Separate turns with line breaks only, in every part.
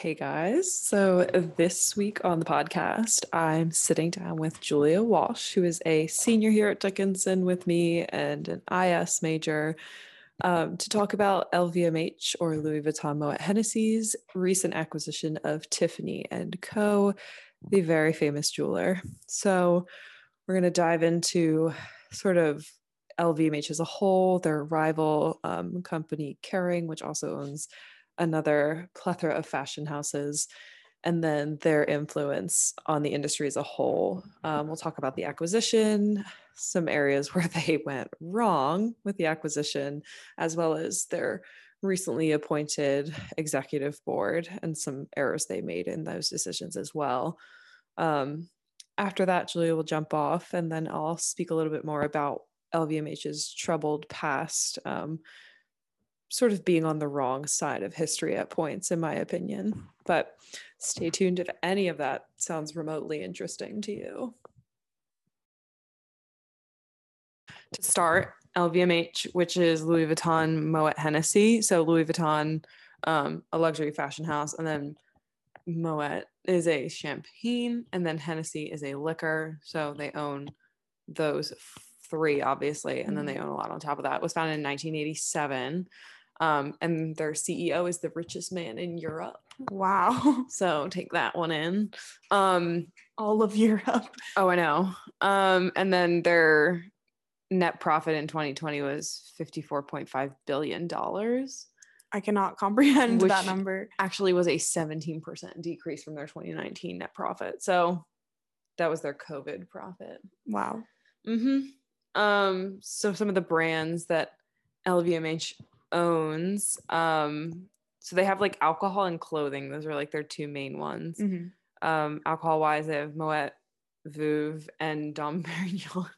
Hey guys. So this week on the podcast, I'm sitting down with Julia Walsh, who is a senior here at Dickinson with me and an IS major, um, to talk about LVMH or Louis Vuitton Moet Hennessy's recent acquisition of Tiffany and Co., the very famous jeweler. So we're going to dive into sort of LVMH as a whole, their rival um, company Kering, which also owns another plethora of fashion houses and then their influence on the industry as a whole. Um, we'll talk about the acquisition, some areas where they went wrong with the acquisition, as well as their recently appointed executive board and some errors they made in those decisions as well. Um, after that, Julia will jump off, and then I'll speak a little bit more about LVMH's troubled past. Um, sort of being on the wrong side of history at points, in my opinion. But stay tuned if any of that sounds remotely interesting to you. To start, LVMH, which is Louis Vuitton Moet Hennessy. So Louis Vuitton, um, a luxury fashion house, and then Moet is a champagne, and then Hennessy is a liquor. So they own those three, obviously, and then they mm-hmm. own a lot on top of that. It was founded in 1987. Um, and their CEO is the richest man in Europe.
Wow.
So take that one in. Um,
All of Europe.
Oh, I know. Um, and then their net profit in 2020 was $54.5 billion.
I cannot comprehend that number.
Actually, was a 17% decrease from their 2019 net profit. So that was their COVID profit.
Wow.
Mm-hmm. Um, so some of the brands that LVMH owns. Um, so they have like alcohol and clothing. Those are like their two main ones. Mm-hmm. Um, alcohol wise, they have Moet, Veuve, and Dom Perignon.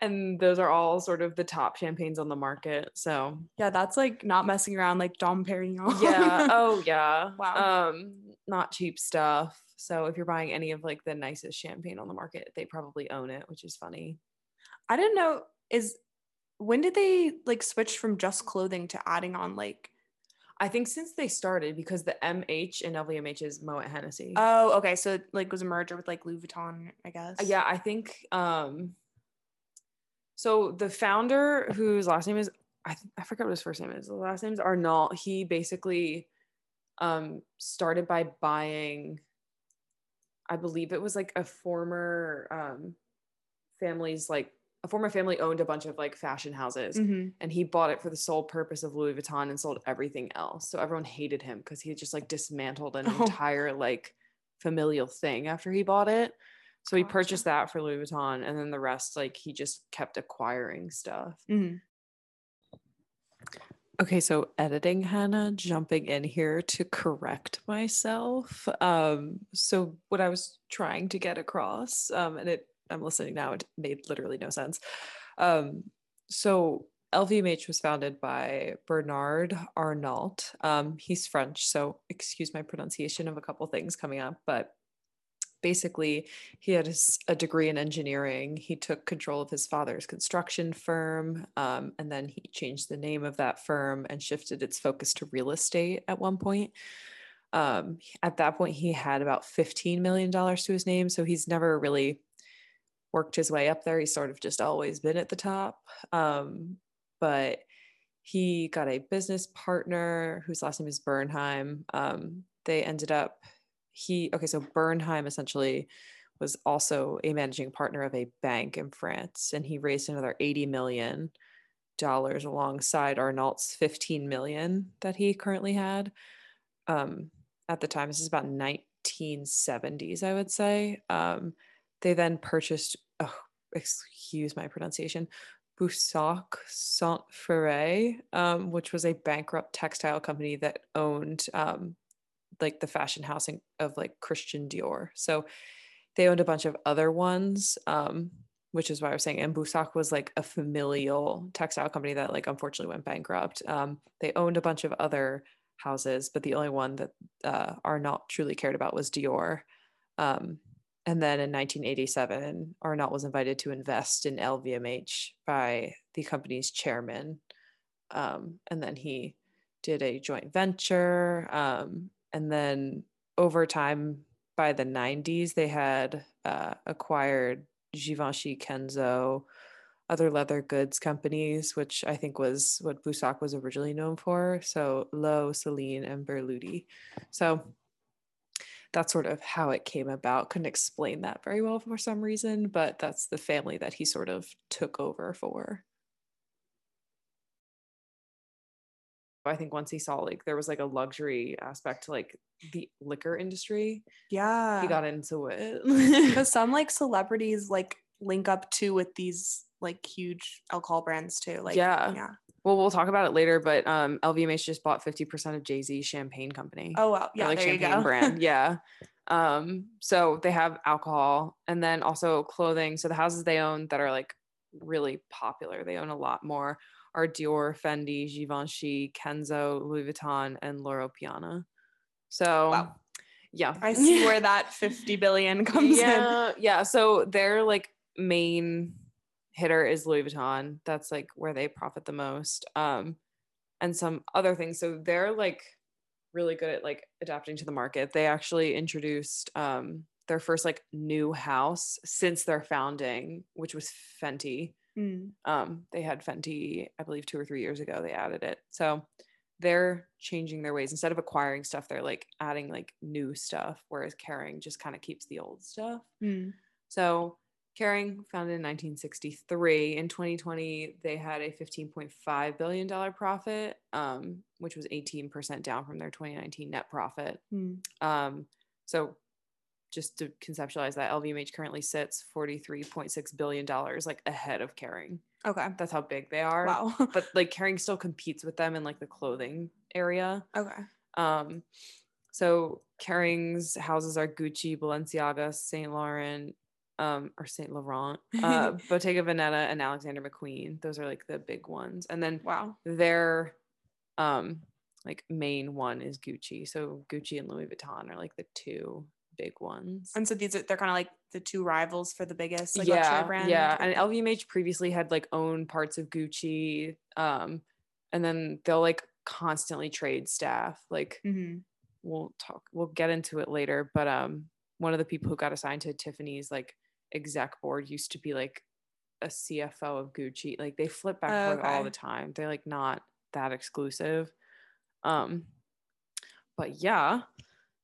and those are all sort of the top champagnes on the market. So
yeah, that's like not messing around like Dom Perignon.
yeah. Oh yeah.
Wow.
Um, not cheap stuff. So if you're buying any of like the nicest champagne on the market, they probably own it, which is funny.
I didn't know is when did they like switch from just clothing to adding on like
I think since they started because the MH and LVMH is Moet Hennessy.
Oh, okay. So it, like was a merger with like Louis Vuitton, I guess.
Yeah, I think um so the founder whose last name is I th- I forgot what his first name is. The last name is Arnault. He basically um started by buying I believe it was like a former um family's like a former family owned a bunch of like fashion houses mm-hmm. and he bought it for the sole purpose of Louis Vuitton and sold everything else. So everyone hated him because he just like dismantled an oh. entire like familial thing after he bought it. So he purchased that for Louis Vuitton and then the rest like he just kept acquiring stuff. Mm-hmm. Okay, so editing Hannah, jumping in here to correct myself. Um, so what I was trying to get across, um, and it I'm listening now, it made literally no sense. Um, so LVMH was founded by Bernard Arnault. Um, he's French, so excuse my pronunciation of a couple things coming up, but basically he had a degree in engineering he took control of his father's construction firm um, and then he changed the name of that firm and shifted its focus to real estate at one point um, at that point he had about $15 million to his name so he's never really worked his way up there. He's sort of just always been at the top. Um, but he got a business partner whose last name is Bernheim. Um, they ended up, he, okay, so Bernheim essentially was also a managing partner of a bank in France, and he raised another 80 million dollars alongside Arnault's 15 million that he currently had. Um, at the time, this is about 1970s, I would say. Um, they then purchased, oh, excuse my pronunciation, Boussac Saint Frere, um, which was a bankrupt textile company that owned um, like the fashion housing of like Christian Dior. So they owned a bunch of other ones, um, which is why I was saying. And Boussac was like a familial textile company that like unfortunately went bankrupt. Um, they owned a bunch of other houses, but the only one that uh, Arnault truly cared about was Dior. Um, and then in 1987, Arnault was invited to invest in LVMH by the company's chairman. Um, and then he did a joint venture. Um, and then over time, by the 90s, they had uh, acquired Givenchy, Kenzo, other leather goods companies, which I think was what Boussac was originally known for. So Loewe, Celine, and Berluti. So that's sort of how it came about. Couldn't explain that very well for some reason, but that's the family that he sort of took over for. I think once he saw like there was like a luxury aspect to like the liquor industry,
Yeah.
he got into it.
because some like celebrities like link up too with these like huge alcohol brands too. Like
Yeah.
yeah.
Well, we'll talk about it later, but um, LVMH just bought 50% of Jay Z Champagne Company.
Oh wow.
Or,
Yeah.
like
there you
champagne
go.
brand. Yeah. Um, so they have alcohol and then also clothing. So the houses they own that are like really popular, they own a lot more are Dior, Fendi, Givenchy, Kenzo, Louis Vuitton, and Loro Piana. So
Wow.
yeah.
I see where that 50 billion comes in.
yeah, Yeah. So their like main hitter is Louis Vuitton. That's like where they profit the most. Um, and some other things. So they're like really good at like adapting to the market. They actually introduced um their first like new house since their founding, which was Fenty.
Mm.
Um, they had Fenty, I believe, two or three years ago. They added it. So they're changing their ways. Instead of acquiring stuff, they're like adding like new stuff, whereas Kering just kind of keeps the old stuff.
Mm.
So Kering, founded in 1963. In 2020, they had a $15.5 billion profit, um, which was 18% down from their 2019 net profit.
Mm.
Um, so just to conceptualize that, LVMH currently sits $43.6 billion like ahead of Kering.
Okay.
That's how big they are.
Wow.
But like Kering still competes with them in like the clothing area.
okay.
Um, so Kering's houses are Gucci, Balenciaga, Saint Laurent, um, or Saint Laurent, uh, Bottega Veneta, and Alexander McQueen. Those are like the big ones. And then
Wow.
their um like main one is Gucci. So Gucci and Louis Vuitton are like the two big ones.
And so these are they're kind of like the two rivals for the biggest like
yeah,
luxury brand.
yeah. And. LVMH previously had like owned parts of Gucci. Um, and then they'll like constantly trade staff. Like
Mhm.
we'll talk we'll get into it later but um one of the people who got assigned to tiffany's like exec board used to be like a cfo of gucci. Like they flip back and forth all the time. They're like not that exclusive. Um but yeah.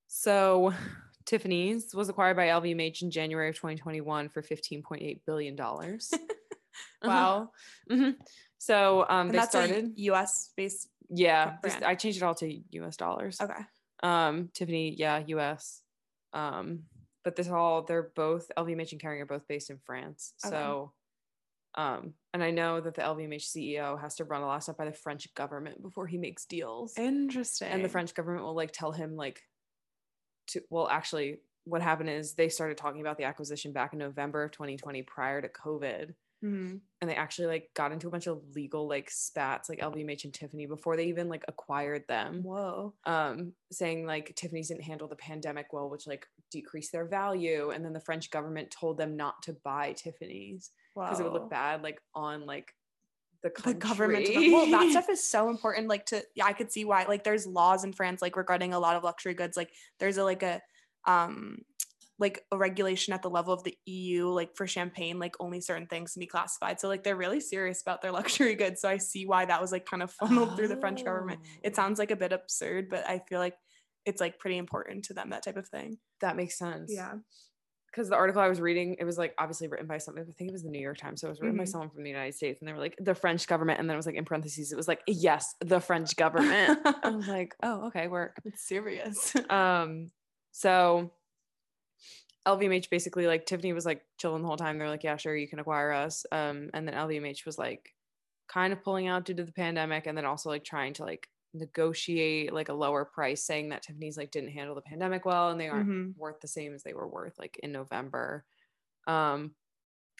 So tiffany's was acquired by lvmh in january of 2021 for 15.8 billion dollars.
Wow.
hmm so um they
that's
started
US based.
yeah this- i changed it all to us dollars.
Okay.
um tiffany yeah us um but this all they're both lvmh and Kering are both based in france
Okay.
so um and i know that the lvmh ceo has to run a lot of stuff by the french government before he makes deals
Interesting.
and the french government will like tell him like to well actually what happened is they started talking about the acquisition back in november of 2020 prior to covid
Mhm.
and they actually like got into a bunch of legal like spats like lvmh and tiffany before they even like acquired them
Whoa.
um, saying like Tiffany's didn't handle the pandemic well, which like decreased their value. And then the French government told them not to buy Tiffany's because it would look bad like on like the,
the government the- well that stuff is so important like to yeah i could see why like there's laws in france like regarding a lot of luxury goods like there's a like a um like a regulation at the level of the eu like for champagne like only certain things can be classified so like they're really serious about their luxury goods so i see why that was like kind of funneled through the french government it
Oh,
sounds like a bit absurd but i feel like it's like pretty important to them that type of thing
that makes sense.
yeah
Because the article I was reading, it was like obviously written by something. I think it was the New York Times. So it was written by
Mhm.
someone from the United States, and they were like the French government, and then it was like in parentheses, it was like yes, the French government. I was like, oh, okay, work.
it's serious
um so lvmh basically like tiffany was like chilling the whole time they're like yeah sure you can acquire us um and then lvmh was like kind of pulling out due to the pandemic and then also like trying to like negotiate like a lower price saying that tiffany's like didn't handle the pandemic well and they aren't
Mhm.
worth the same as they were worth like in november um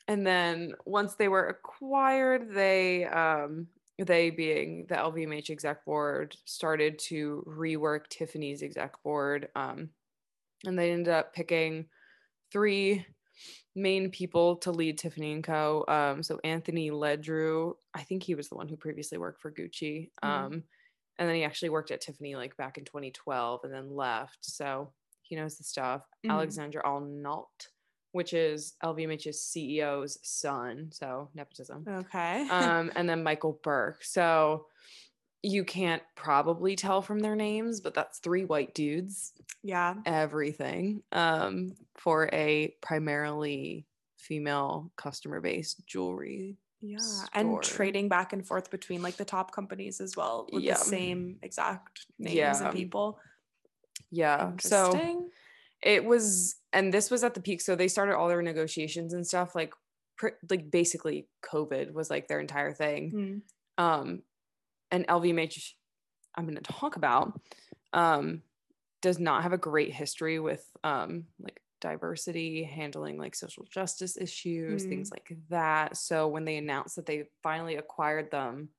and then once they were acquired they um they being the LVMH exec board started to rework Tiffany's exec board. Um, and they ended up picking three main people to lead Tiffany and Co. Um, so Anthony Ledru, I think he was the one who previously worked for Gucci.
Mhm.
Um, and then he actually worked at Tiffany like back in 2012 and then left. So he knows the stuff.
Mhm.
Alexandre Arnault, which is LVMH's CEO's son. So nepotism.
Okay.
Um, and then Michael Burke. So you can't probably tell from their names, but that's three white dudes.
yeah.
Everything um, for a primarily female customer based jewelry.
Yeah.
store.
And trading back and forth between like the top companies as well with
Yeah.
the same exact names
Yeah.
and people.
Yeah. So it was and this was at the peak so they started all their negotiations and stuff like pr- like basically covid was like their entire thing
Mm.
um and lvmh i'm going to talk about um does not have a great history with um like diversity handling like social justice issues things like that. So when they announced that they finally acquired them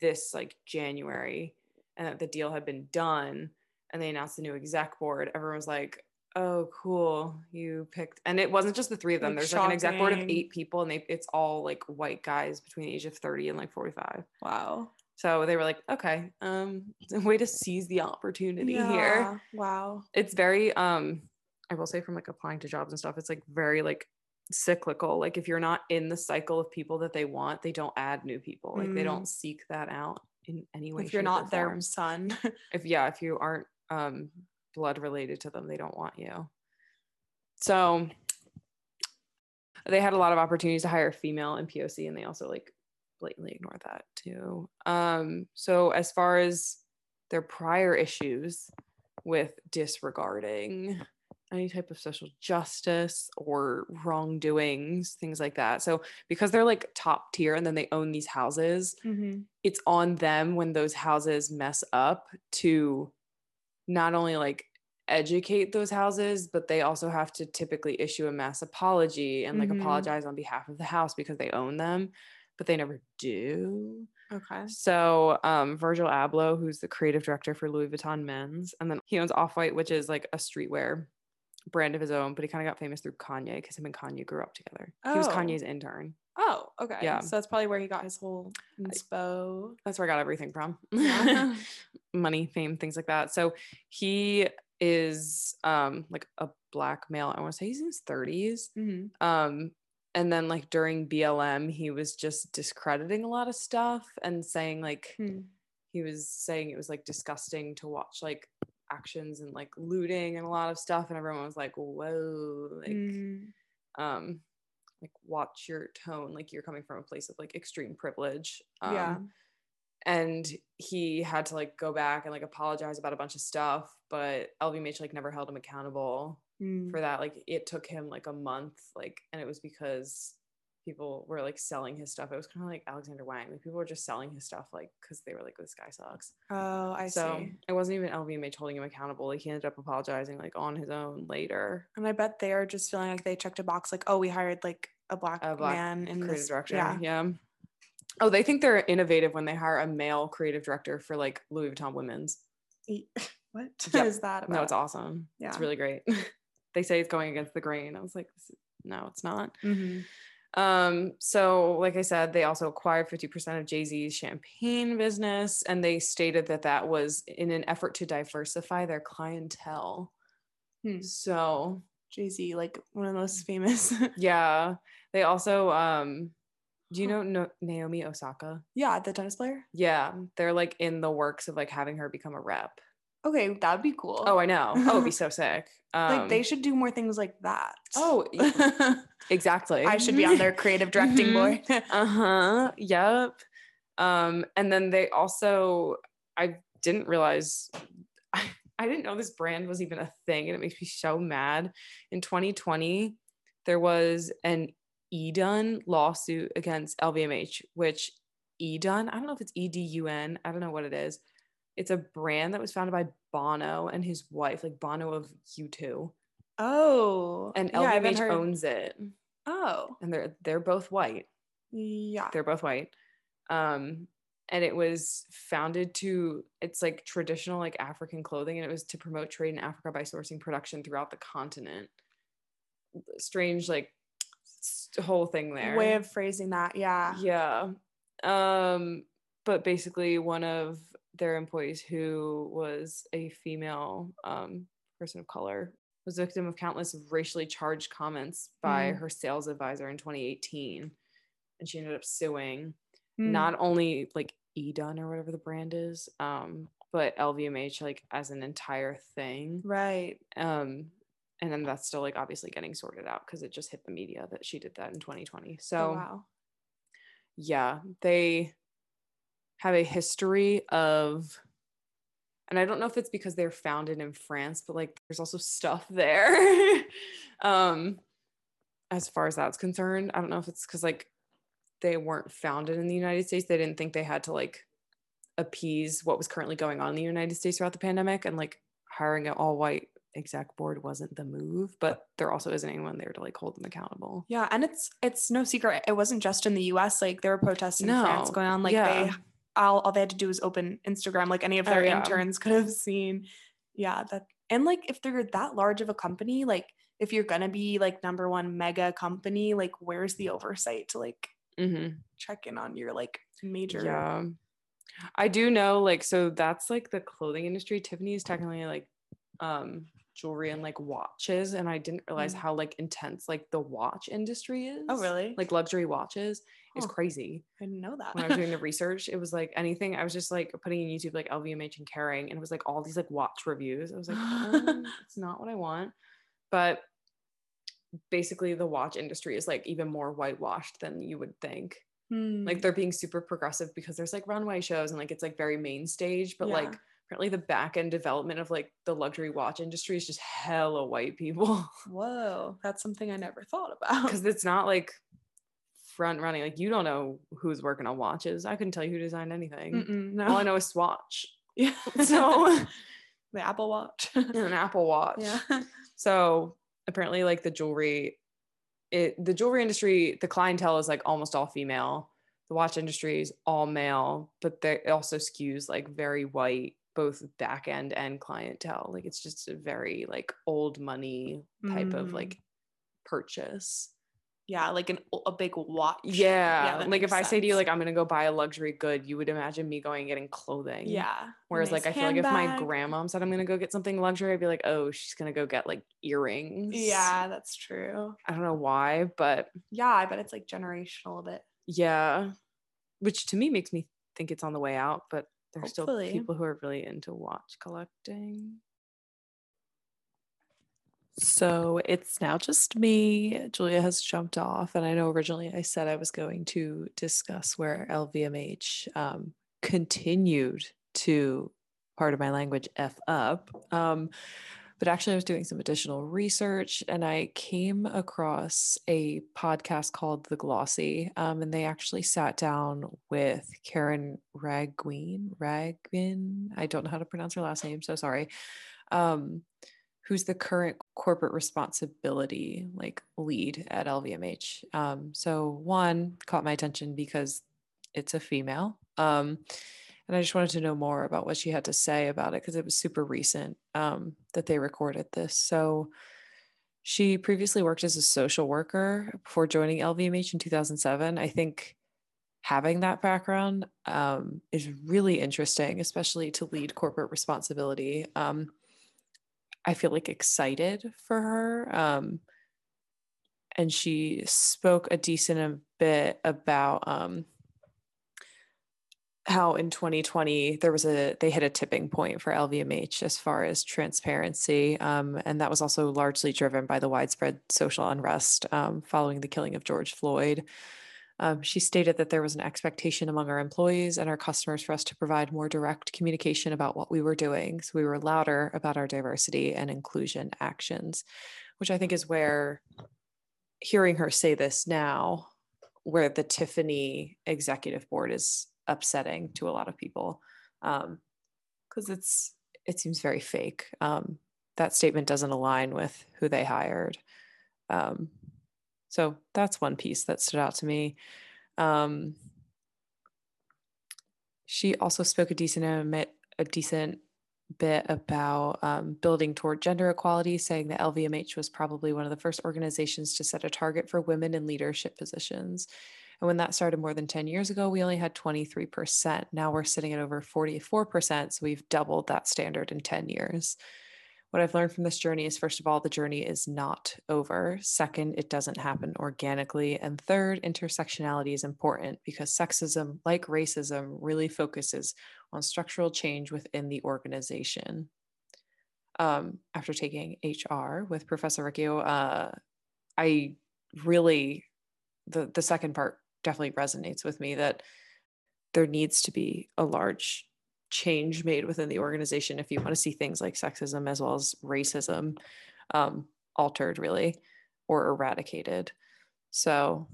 this like january and that the deal had been done and they announced the new exec board everyone was like oh cool you picked and it wasn't just the three of them.
Like,
there's like an exec board of eight people and they it's all like white guys between the age of 30 and like 45
Wow.
So they were like okay um it's a way to seize the opportunity here
Wow.
it's very um i will say from like applying to jobs and stuff it's like very like cyclical like if you're not in the cycle of people that they want they don't add new people like they
Mm.
don't seek that out in any way
If you're not their son.
if yeah if you aren't um blood related to them they don't want you so they had a lot of opportunities to hire a female in poc and they also like blatantly ignore that too um so as far as their prior issues with disregarding any type of social justice or wrongdoings things like that so because they're like top tier and then they own these houses
Mm-hmm.
it's on them when those houses mess up to not only like educate those houses but they also have to typically issue a mass apology and like
Mhm.
apologize on behalf of the house because they own them but they never do
Okay.
so um virgil abloh who's the creative director for louis vuitton men's and then he owns off-white which is like a streetwear brand of his own but he kind of got famous through kanye because him and kanye grew up together Oh. he was
Oh.
kanye's intern
Oh, okay.
Yeah.
So that's probably where he got his whole inspo.
that's where I got everything from.
Yeah.
Money, fame, things like that. So he is um like a black male. I want to say he's in his 30s.
Mm-hmm.
Um and then like during BLM, he was just discrediting a lot of stuff and saying like
Hmm.
he was saying it was like disgusting to watch like actions and like looting and a lot of stuff and everyone was like whoa like
Mm.
um like watch your tone like you're coming from a place of like extreme privilege um,
Yeah.
and he had to like go back and like apologize about a bunch of stuff but lvmh like never held him accountable
Mm.
for that like it took him like a month like and it was because people were like selling his stuff it was kind of like alexander wang like people were just selling his stuff like because they were like this guy sucks
Oh, I
so
see.
it wasn't even lvmh holding him accountable like he ended up apologizing like on his own later
And I bet they are just feeling like they checked a box, like, oh, we hired like a black,
A black
man in
creative
this.
director.
Yeah.
Yeah. Oh, they think they're innovative when they hire a male creative director for like Louis Vuitton women's.
What is
Yep.
that about?
No, it's awesome.
Yeah.
It's really great. they say it's going against the grain. I was like, no, it's not.
hmm
Um, so like I said, they also acquired 50% of Jay-Z's champagne business, and they stated that that was in an effort to diversify their clientele.
Hmm.
So
Jay Z, like one of the most famous.
yeah, they also um do you know no- Naomi Osaka?
yeah, the tennis player.
Yeah, they're like in the works of like having her become a rep.
Okay, that would be cool.
Oh, I know. Oh, it'd be so sick. Um,
like they should do more things like that.
Oh, exactly.
I should be on their creative directing
Mhm.
board.
uh huh. Yep. Um, and then they also, I didn't realize, I, I didn't know this brand was even a thing, and it makes me so mad. In 2020, there was an Edun lawsuit against LVMH, which Edun, I don't know if it's E D U N, I don't know what it is. It's a brand that was founded by Bono and his wife, like Bono of U2,
oh,
and
yeah,
LVMH
heard-
owns it,
Oh,
and they're they're both white.
yeah.
they're both white um and it was founded to it's like traditional like african clothing and it was to promote trade in africa by sourcing production throughout the continent strange like whole thing there
Way of phrasing that. Yeah.
yeah um but basically one of their employees who was a female um, person of color was a victim of countless racially charged comments by
Mm.
her sales advisor in 2018 and she ended up suing
Mm.
not only like edun or whatever the brand is um but lvmh like as an entire thing
right.
um and then that's still like obviously getting sorted out because it just hit the media that she did that in 2020 so
Oh, wow.
yeah they have a history of and i don't know if it's because they're founded in france but like there's also stuff there um as far as that's concerned i don't know if it's because like they weren't founded in the united states they didn't think they had to like appease what was currently going on in the united states throughout the pandemic and like hiring an all-white exec board wasn't the move but there also isn't anyone there to like hold them accountable
Yeah, and it's it's no secret. It wasn't just in the U.S. Like there were protests in France going on. Like
yeah.
they, all all they had to do was open Instagram. Like any of
Oh,
their
yeah.
interns could have seen. Yeah, that and like if they're that large of a company, like if you're gonna be like number one mega company, like where's the oversight to like
mm-hmm.
check in on your like major?
Yeah. I do know like so that's like the clothing industry. Tiffany is technically like um jewelry and like watches and I didn't realize
Mm.
how like intense like the watch industry is.
Oh really?
Like luxury watches is crazy.
I didn't know that.
When I was doing the research, it was like anything I was just like putting in YouTube like LVMH and Kering and it was like all these like watch reviews. I was like, um, it's not what I want. But basically the watch industry is like even more whitewashed than you would think
Hmm.
like they're being super progressive because there's like runway shows and like it's like very main stage but like
Yeah.
Apparently the back end development of like the luxury watch industry is just hella white people
whoa, that's something I never thought about.
because it's not like front running like you don't know who's working on watches i couldn't tell you who designed anything
no.
all i know is swatch
Yeah.
so
the Apple Watch.
an apple watch
yeah.
So apparently, like the jewelry, it the jewelry industry, the clientele is like almost all female. The watch industry is all male, but they also skews like very white, both back end and clientele. Like it's just a very like old money type of
Mm.
like purchase.
Yeah, like an a big watch.
Yeah.
that
like if
makes
I say to you like I'm gonna go buy a luxury good, you would imagine me going and getting clothing.
yeah.
Whereas
nice
like I feel like if my
handbag.
grandmom said I'm gonna go get something luxury, I'd be like, oh, she's gonna go get like earrings.
Yeah, that's true.
I don't know why, but
Yeah, I bet it's like generational a bit.
yeah, which to me makes me think it's on the way out, but there's
Hopefully.
still people who are really into watch collecting. So it's now just me. Julia has jumped off, and I know originally I said I was going to discuss where LVMH um, continued to, part of my language, F up. Um, but actually, I was doing some additional research and I came across a podcast called The Glossy. Um, and they actually sat down with Karen Ragween, Ragwin. I don't know how to pronounce her last name, so sorry. Um, who's the current corporate responsibility like lead at LVMH. Um, so one caught my attention because it's a female. Um, and I just wanted to know more about what she had to say about it because it was super recent um, that they recorded this. So she previously worked as a social worker before joining LVMH in 2007. I think having that background um, is really interesting, especially to lead corporate responsibility. Um, I feel like excited for her. Um, and she spoke a decent bit about um, how in 2020 there was a they hit a tipping point for LVMH as far as transparency, um, and that was also largely driven by the widespread social unrest um, following the killing of George Floyd. Um, she stated that there was an expectation among our employees and our customers for us to provide more direct communication about what we were doing. So we were louder about our diversity and inclusion actions, which I think is where hearing her say this now, where the Tiffany executive board is upsetting to a lot of people, because it's it seems very fake. Um, that statement doesn't align with who they hired. Um, so that's one piece that stood out to me. Um, she also spoke a decent a decent bit about um, building toward gender equality, saying that LVMH was probably one of the first organizations to set a target for women in leadership positions. And when that started more than 10 years ago, we only had 23%. Now we're sitting at over 44%. So we've doubled that standard in 10 years. What I've learned from this journey is first of all, the journey is not over. Second, it doesn't happen organically. And third, intersectionality is important because sexism, like racism, really focuses on structural change within the organization. Um, after taking HR with Professor Riccio, uh, I really the the second part definitely resonates with me that there needs to be a large change made within the organization if you want to see things like sexism as well as racism um, altered really or eradicated. So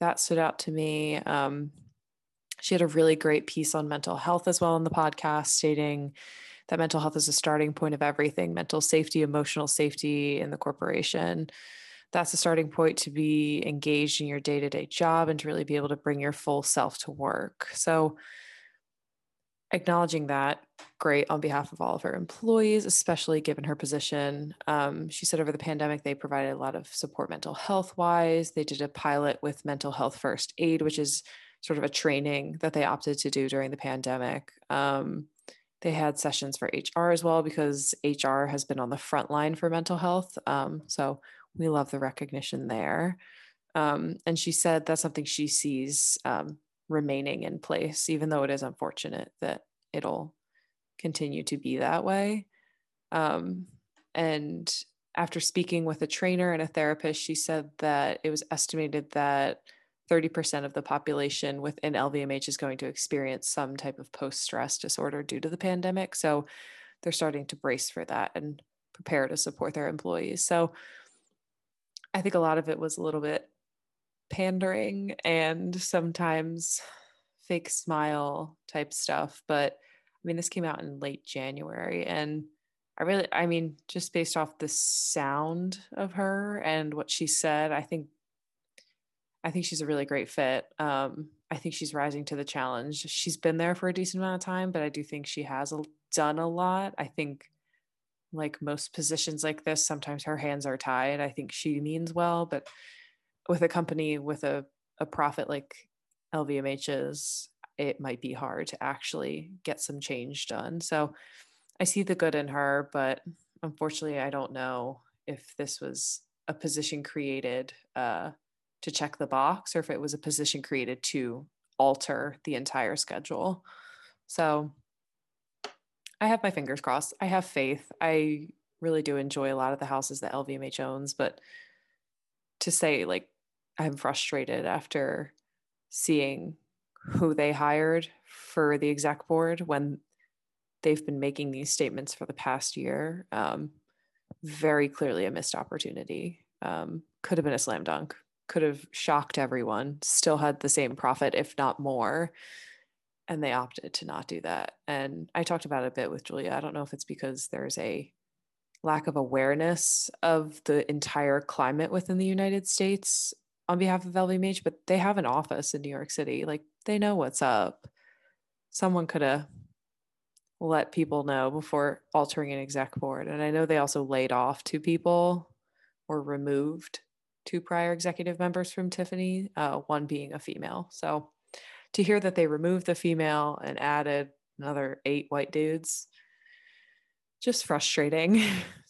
that stood out to me. Um, she had a really great piece on mental health as well in the podcast stating that mental health is a starting point of everything mental safety emotional safety in the corporation that's a starting point to be engaged in your day to day job and to really be able to bring your full self to work. So, acknowledging that, great on behalf of all of her employees, especially given her position. Um, she said over the pandemic, they provided a lot of support mental health wise. They did a pilot with mental health first aid, which is sort of a training that they opted to do during the pandemic. Um, they had sessions for HR as well because HR has been on the front line for mental health. Um, so we love the recognition there. Um, and she said that's something she sees um, remaining in place, even though it is unfortunate that it'll continue to be that way. Um, and after speaking with a trainer and a therapist, she said that it was estimated that 30% of the population within LVMH is going to experience some type of post stress disorder due to the pandemic. So they're starting to brace for that and prepare to support their employees. So I think a lot of it was a little bit pandering and sometimes fake smile type stuff. But I mean, this came out in late January and I really, I mean, just based off the sound of her and what she said, I think, I think she's a really great fit. Um, I think she's rising to the challenge. She's been there for a decent amount of time, but I do think she has done a lot. I think like most positions like this, sometimes her hands are tied. I think she means well, but with a company with a, a profit like LVMH's, it might be hard to actually get some change done. So I see the good in her, but unfortunately, I don't know if this was a position created uh, to check the box or if it was a position created to alter the entire schedule. So I have my fingers crossed. I have faith. I really do enjoy a lot of the houses that LVMH owns, but to say like I'm frustrated after seeing who they hired for the exec board when they've been making these statements for the past year. Um, very clearly a missed opportunity. Um, could have been a slam dunk. Could have shocked everyone. Still had the same profit, if not more and they opted to not do that. And I talked about it a bit with Julia. I don't know if it's because there's a lack of awareness of the entire climate within the United States on behalf of LVMH, but they have an office in New York City. Like they know what's up. Someone could have let people know before altering an exec board. And I know they also laid off two people or removed two prior executive members from Tiffany, uh, one being a female. So to hear that they removed the female and added another eight white dudes, just frustrating